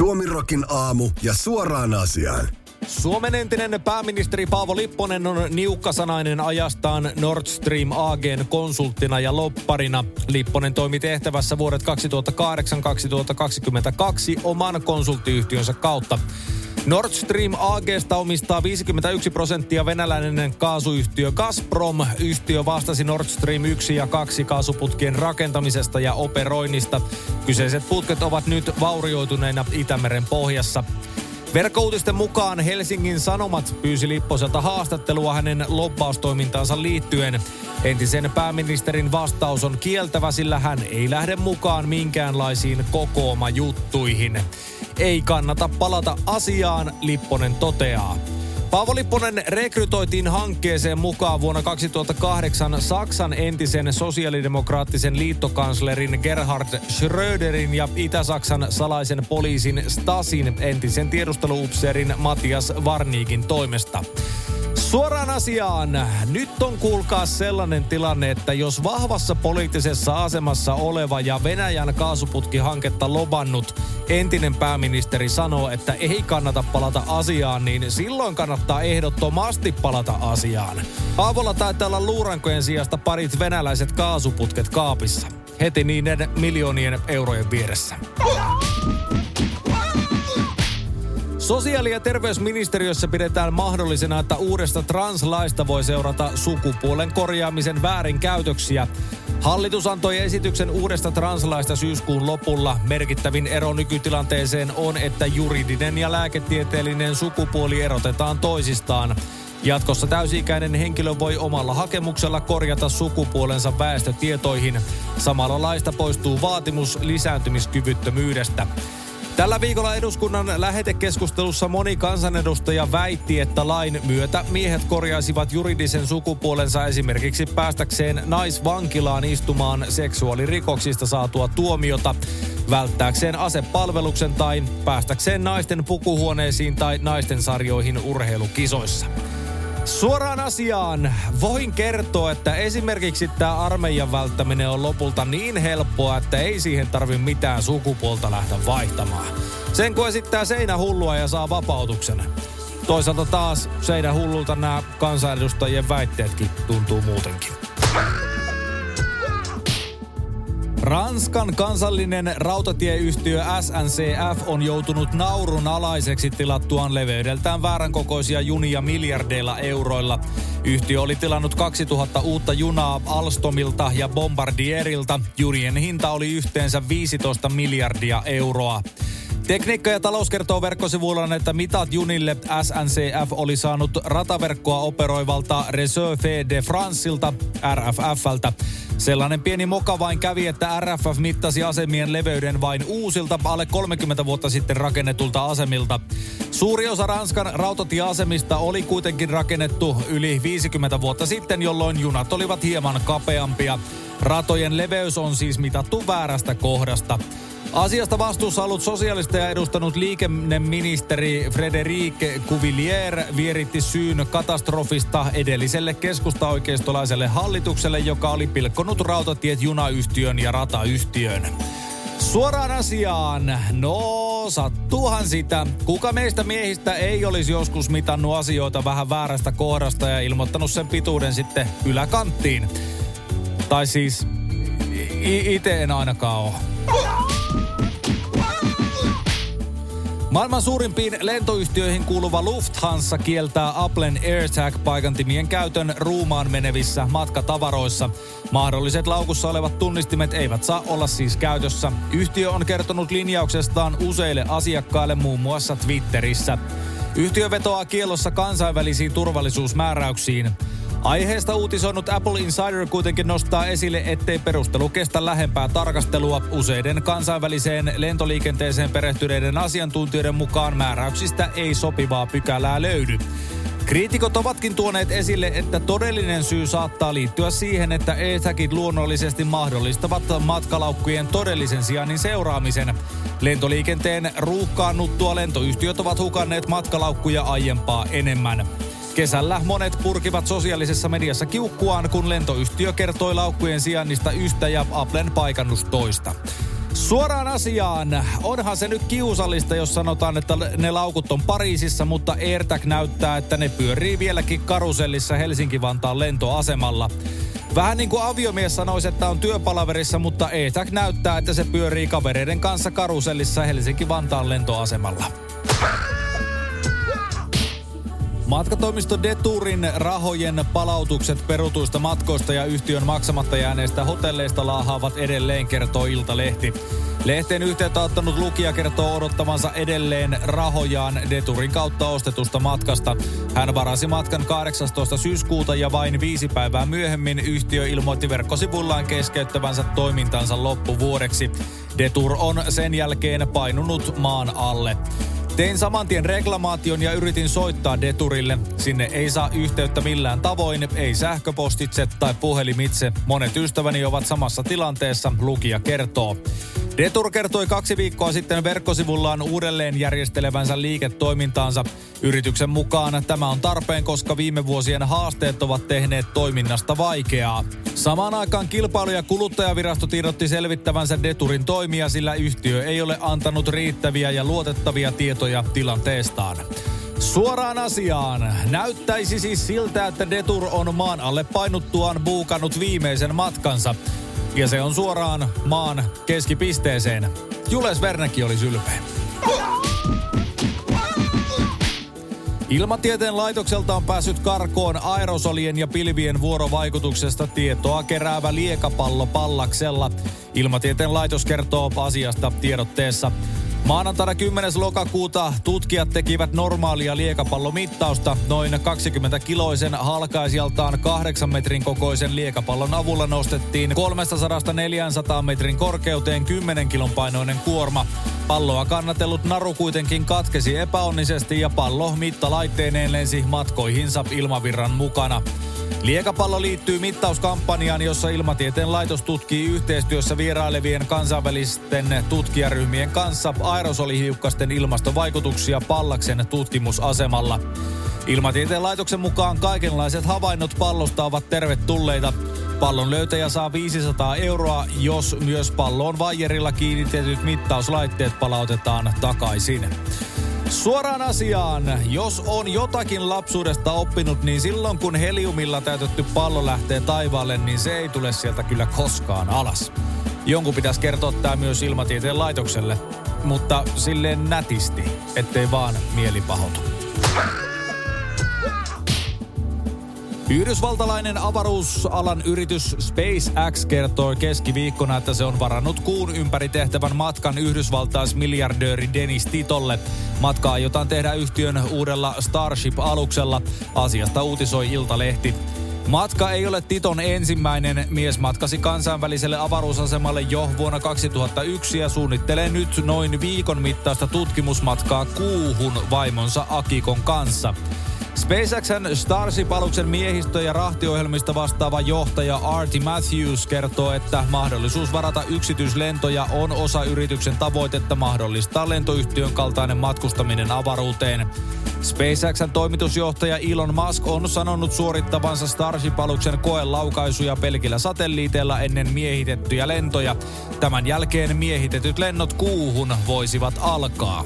Suomirokin aamu ja suoraan asiaan. Suomen entinen pääministeri Paavo Lipponen on niukkasanainen ajastaan Nord Stream AGn konsulttina ja lopparina. Lipponen toimi tehtävässä vuodet 2008-2022 oman konsulttiyhtiönsä kautta. Nord Stream AGsta omistaa 51 prosenttia venäläinen kaasuyhtiö Gazprom. Yhtiö vastasi Nord Stream 1 ja 2 kaasuputkien rakentamisesta ja operoinnista. Kyseiset putket ovat nyt vaurioituneina Itämeren pohjassa. Verkkouutisten mukaan Helsingin Sanomat pyysi Lipposelta haastattelua hänen lobbaustoimintaansa liittyen. Entisen pääministerin vastaus on kieltävä, sillä hän ei lähde mukaan minkäänlaisiin kokooma-juttuihin. Ei kannata palata asiaan, Lipponen toteaa. Paavo Lipponen rekrytoitiin hankkeeseen mukaan vuonna 2008 Saksan entisen sosiaalidemokraattisen liittokanslerin Gerhard Schröderin ja Itä-Saksan salaisen poliisin Stasin entisen tiedusteluupseerin Matias Varniikin toimesta. Suoraan asiaan. Nyt on kuulkaa sellainen tilanne, että jos vahvassa poliittisessa asemassa oleva ja Venäjän kaasuputkihanketta lobannut entinen pääministeri sanoo, että ei kannata palata asiaan, niin silloin kannattaa ehdottomasti palata asiaan. Paavolla taitaa olla luurankojen sijasta parit venäläiset kaasuputket kaapissa. Heti niiden miljoonien eurojen vieressä. Sosiaali- ja terveysministeriössä pidetään mahdollisena, että uudesta translaista voi seurata sukupuolen korjaamisen väärinkäytöksiä. Hallitus antoi esityksen uudesta translaista syyskuun lopulla. Merkittävin ero nykytilanteeseen on, että juridinen ja lääketieteellinen sukupuoli erotetaan toisistaan. Jatkossa täysi-ikäinen henkilö voi omalla hakemuksella korjata sukupuolensa väestötietoihin. Samalla laista poistuu vaatimus lisääntymiskyvyttömyydestä. Tällä viikolla eduskunnan lähetekeskustelussa moni kansanedustaja väitti, että lain myötä miehet korjaisivat juridisen sukupuolensa esimerkiksi päästäkseen naisvankilaan istumaan seksuaalirikoksista saatua tuomiota, välttääkseen asepalveluksen tai päästäkseen naisten pukuhuoneisiin tai naisten sarjoihin urheilukisoissa. Suoraan asiaan voin kertoa, että esimerkiksi tämä armeijan välttäminen on lopulta niin helppoa, että ei siihen tarvi mitään sukupuolta lähteä vaihtamaan. Sen kun esittää seinähullua ja saa vapautuksen. Toisaalta taas seinähullulta nämä kansanedustajien väitteetkin tuntuu muutenkin. Ranskan kansallinen rautatieyhtiö SNCF on joutunut naurun alaiseksi tilattuaan leveydeltään väärän kokoisia junia miljardeilla euroilla. Yhtiö oli tilannut 2000 uutta junaa Alstomilta ja Bombardierilta. Junien hinta oli yhteensä 15 miljardia euroa. Tekniikka ja talous kertoo verkkosivuillaan, että mitat junille SNCF oli saanut rataverkkoa operoivalta Reserve de Franceilta, RFFltä. Sellainen pieni moka vain kävi, että RFF mittasi asemien leveyden vain uusilta alle 30 vuotta sitten rakennetulta asemilta. Suuri osa Ranskan rautatieasemista oli kuitenkin rakennettu yli 50 vuotta sitten, jolloin junat olivat hieman kapeampia. Ratojen leveys on siis mitattu väärästä kohdasta. Asiasta vastuussa ollut sosiaalista ja edustanut liikenneministeri Frederic Cuvillier vieritti syyn katastrofista edelliselle keskustaoikeistolaiselle hallitukselle, joka oli pilkkonut rautatiet junayhtiön ja ratayhtiön. Suoraan asiaan. No, sattuuhan sitä. Kuka meistä miehistä ei olisi joskus mitannut asioita vähän väärästä kohdasta ja ilmoittanut sen pituuden sitten yläkanttiin? Tai siis, itse en ainakaan ole. Maailman suurimpiin lentoyhtiöihin kuuluva Lufthansa kieltää Applen AirTag-paikantimien käytön ruumaan menevissä matkatavaroissa. Mahdolliset laukussa olevat tunnistimet eivät saa olla siis käytössä. Yhtiö on kertonut linjauksestaan useille asiakkaille muun muassa Twitterissä. Yhtiö vetoaa kielossa kansainvälisiin turvallisuusmääräyksiin. Aiheesta uutisoinut Apple Insider kuitenkin nostaa esille, ettei perustelu kestä lähempää tarkastelua. Useiden kansainväliseen lentoliikenteeseen perehtyneiden asiantuntijoiden mukaan määräyksistä ei sopivaa pykälää löydy. Kriitikot ovatkin tuoneet esille, että todellinen syy saattaa liittyä siihen, että AirTagit luonnollisesti mahdollistavat matkalaukkujen todellisen sijainnin seuraamisen. Lentoliikenteen ruuhkaannuttua lentoyhtiöt ovat hukanneet matkalaukkuja aiempaa enemmän. Kesällä monet purkivat sosiaalisessa mediassa kiukkuaan, kun lentoyhtiö kertoi laukkujen sijainnista yhtä ja Applen paikannus toista. Suoraan asiaan. Onhan se nyt kiusallista, jos sanotaan, että ne laukut on Pariisissa, mutta AirTag näyttää, että ne pyörii vieläkin karusellissa Helsinki-Vantaan lentoasemalla. Vähän niin kuin aviomies sanoisi, että on työpalaverissa, mutta AirTag näyttää, että se pyörii kavereiden kanssa karusellissa Helsinki-Vantaan lentoasemalla. Matkatoimisto Deturin rahojen palautukset perutuista matkoista ja yhtiön maksamatta jääneistä hotelleista laahaavat edelleen, kertoo Iltalehti. Lehteen yhteyttä ottanut lukija kertoo odottavansa edelleen rahojaan Deturin kautta ostetusta matkasta. Hän varasi matkan 18. syyskuuta ja vain viisi päivää myöhemmin yhtiö ilmoitti verkkosivullaan keskeyttävänsä toimintansa loppuvuodeksi. Detur on sen jälkeen painunut maan alle. Tein saman tien reklamaation ja yritin soittaa Deturille. Sinne ei saa yhteyttä millään tavoin, ei sähköpostitse tai puhelimitse. Monet ystäväni ovat samassa tilanteessa, lukija kertoo. Detur kertoi kaksi viikkoa sitten verkkosivullaan uudelleen järjestelevänsä liiketoimintaansa. Yrityksen mukaan tämä on tarpeen, koska viime vuosien haasteet ovat tehneet toiminnasta vaikeaa. Samaan aikaan kilpailu- ja kuluttajavirasto tiedotti selvittävänsä Deturin toimia, sillä yhtiö ei ole antanut riittäviä ja luotettavia tietoja tilanteestaan. Suoraan asiaan. Näyttäisi siis siltä, että Detur on maan alle painuttuaan buukannut viimeisen matkansa. Ja se on suoraan maan keskipisteeseen. Jules Vernäki oli ylpeä. Ilmatieteen laitokselta on päässyt karkoon aerosolien ja pilvien vuorovaikutuksesta tietoa keräävä liekapallo pallaksella. Ilmatieteen laitos kertoo asiasta tiedotteessa. Maanantaina 10. lokakuuta tutkijat tekivät normaalia liekapallomittausta. Noin 20-kiloisen halkaisijaltaan 8 metrin kokoisen liekapallon avulla nostettiin 300-400 metrin korkeuteen 10 kilon painoinen kuorma. Palloa kannatellut naru kuitenkin katkesi epäonnisesti ja pallo mittalaitteineen lensi matkoihinsa ilmavirran mukana. Liekapallo liittyy mittauskampanjaan, jossa Ilmatieteen laitos tutkii yhteistyössä vierailevien kansainvälisten tutkijaryhmien kanssa aerosolihiukkasten ilmastovaikutuksia Pallaksen tutkimusasemalla. Ilmatieteen laitoksen mukaan kaikenlaiset havainnot pallosta ovat tervetulleita. Pallon löytäjä saa 500 euroa, jos myös pallon vaijerilla kiinnitetyt mittauslaitteet palautetaan takaisin. Suoraan asiaan. Jos on jotakin lapsuudesta oppinut, niin silloin kun heliumilla täytetty pallo lähtee taivaalle, niin se ei tule sieltä kyllä koskaan alas. Jonkun pitäisi kertoa tämä myös ilmatieteen laitokselle, mutta silleen nätisti, ettei vaan mieli pahotu. Yhdysvaltalainen avaruusalan yritys SpaceX kertoi keskiviikkona, että se on varannut kuun ympäri tehtävän matkan yhdysvaltaismiljardööri Dennis Titolle. Matkaa aiotaan tehdä yhtiön uudella Starship-aluksella. Asiasta uutisoi Iltalehti. Matka ei ole Titon ensimmäinen. Mies matkasi kansainväliselle avaruusasemalle jo vuonna 2001 ja suunnittelee nyt noin viikon mittaista tutkimusmatkaa kuuhun vaimonsa Akikon kanssa. SpaceXn Starship-aluksen miehistö- ja rahtiohjelmista vastaava johtaja Artie Matthews kertoo, että mahdollisuus varata yksityislentoja on osa yrityksen tavoitetta mahdollistaa lentoyhtiön kaltainen matkustaminen avaruuteen. SpaceXn toimitusjohtaja Elon Musk on sanonut suorittavansa Starship-aluksen koelaukaisuja pelkillä satelliiteilla ennen miehitettyjä lentoja. Tämän jälkeen miehitetyt lennot kuuhun voisivat alkaa.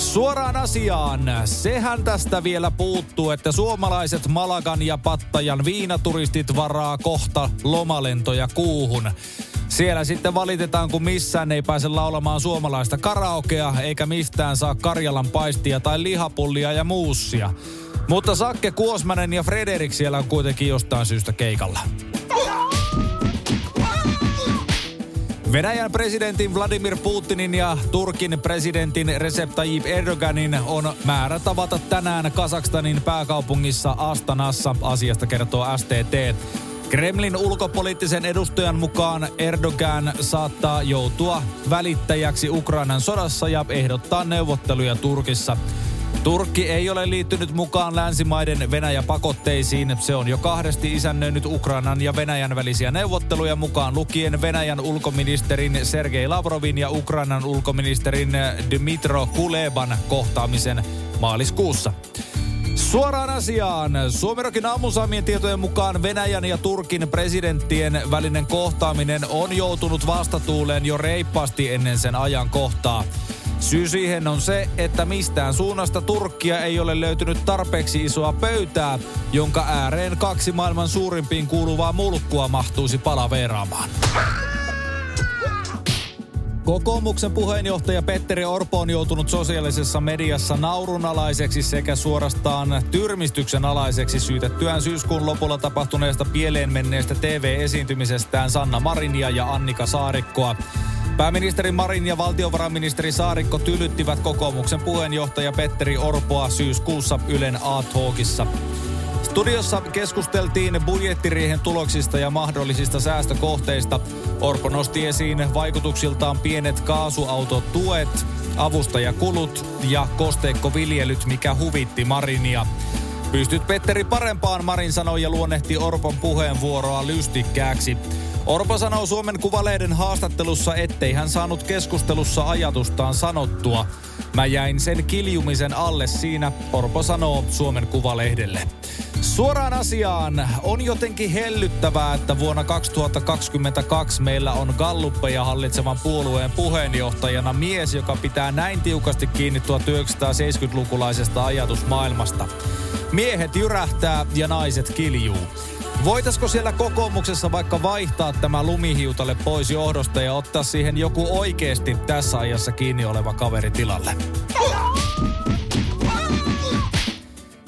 Suoraan asiaan. Sehän tästä vielä puuttuu, että suomalaiset Malagan ja Pattajan viinaturistit varaa kohta lomalentoja kuuhun. Siellä sitten valitetaan, kun missään ei pääse laulamaan suomalaista karaokea, eikä mistään saa Karjalan paistia tai lihapullia ja muussia. Mutta Sakke Kuosmanen ja Frederik siellä on kuitenkin jostain syystä keikalla. Venäjän presidentin Vladimir Putinin ja Turkin presidentin Recep Tayyip Erdoganin on määrä tavata tänään Kasakstanin pääkaupungissa Astanassa. Asiasta kertoo STT. Kremlin ulkopoliittisen edustajan mukaan Erdogan saattaa joutua välittäjäksi Ukrainan sodassa ja ehdottaa neuvotteluja Turkissa. Turkki ei ole liittynyt mukaan länsimaiden Venäjä-pakotteisiin. Se on jo kahdesti isännöinyt Ukrainan ja Venäjän välisiä neuvotteluja mukaan lukien Venäjän ulkoministerin Sergei Lavrovin ja Ukrainan ulkoministerin Dmitro Kuleban kohtaamisen maaliskuussa. Suoraan asiaan. Suomerokin aamusaamien tietojen mukaan Venäjän ja Turkin presidenttien välinen kohtaaminen on joutunut vastatuuleen jo reippaasti ennen sen ajan kohtaa. Syy siihen on se, että mistään suunnasta Turkkia ei ole löytynyt tarpeeksi isoa pöytää, jonka ääreen kaksi maailman suurimpiin kuuluvaa mulkkua mahtuisi palaveraamaan. Kokoomuksen puheenjohtaja Petteri Orpo on joutunut sosiaalisessa mediassa naurunalaiseksi sekä suorastaan tyrmistyksen alaiseksi syytettyään syyskuun lopulla tapahtuneesta pieleen menneestä TV-esiintymisestään Sanna Marinia ja Annika Saarikkoa. Pääministeri Marin ja valtiovarainministeri Saarikko tylyttivät kokoomuksen puheenjohtaja Petteri Orpoa syyskuussa Ylen A-Talkissa. Studiossa keskusteltiin budjettiriihen tuloksista ja mahdollisista säästökohteista. Orpo nosti esiin vaikutuksiltaan pienet kaasuautotuet, avustajakulut ja kosteikkoviljelyt, mikä huvitti Marinia. Pystyt Petteri parempaan, Marin sanoi ja luonnehti Orpon puheenvuoroa lystikkääksi. Orpo sanoo Suomen Kuvalehden haastattelussa, ettei hän saanut keskustelussa ajatustaan sanottua. Mä jäin sen kiljumisen alle siinä, Orpo sanoo Suomen Kuvalehdelle. Suoraan asiaan. On jotenkin hellyttävää, että vuonna 2022 meillä on Galluppeja hallitsevan puolueen puheenjohtajana mies, joka pitää näin tiukasti kiinni 1970-lukulaisesta ajatusmaailmasta. Miehet jyrähtää ja naiset kiljuu. Voitaisiko siellä kokoomuksessa vaikka vaihtaa tämä lumihiutalle pois johdosta ja ottaa siihen joku oikeasti tässä ajassa kiinni oleva kaveri tilalle?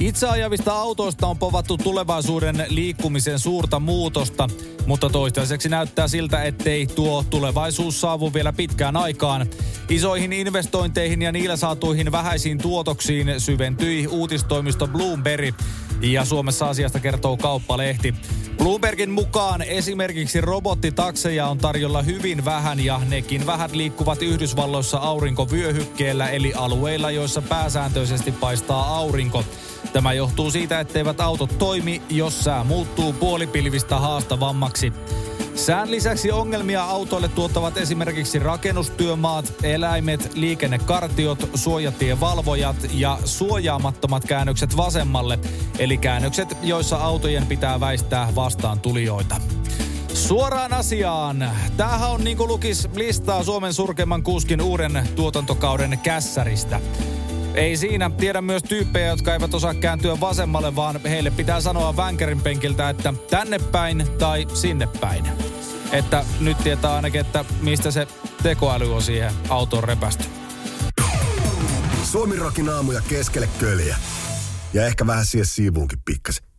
Itse ajavista autoista on povattu tulevaisuuden liikkumisen suurta muutosta, mutta toistaiseksi näyttää siltä, ettei tuo tulevaisuus saavu vielä pitkään aikaan. Isoihin investointeihin ja niillä saatuihin vähäisiin tuotoksiin syventyi uutistoimisto Bloomberg ja Suomessa asiasta kertoo kauppalehti. Bloombergin mukaan esimerkiksi robottitakseja on tarjolla hyvin vähän ja nekin vähät liikkuvat Yhdysvalloissa aurinkovyöhykkeellä eli alueilla, joissa pääsääntöisesti paistaa aurinko. Tämä johtuu siitä, etteivät autot toimi, jos sää muuttuu puolipilvistä haastavammaksi. Sään lisäksi ongelmia autoille tuottavat esimerkiksi rakennustyömaat, eläimet, liikennekartiot, suojatievalvojat ja suojaamattomat käännökset vasemmalle, eli käännökset, joissa autojen pitää väistää vastaan tulijoita. Suoraan asiaan. Tämähän on niin kuin lukis listaa Suomen surkeimman kuskin uuden tuotantokauden kässäristä. Ei siinä. Tiedän myös tyyppejä, jotka eivät osaa kääntyä vasemmalle, vaan heille pitää sanoa vänkärin penkiltä, että tänne päin tai sinne päin. Että nyt tietää ainakin, että mistä se tekoäly on siihen auton repästy. Suomi rokin aamuja keskelle köljä. Ja ehkä vähän siihen siivuunkin pikkasen.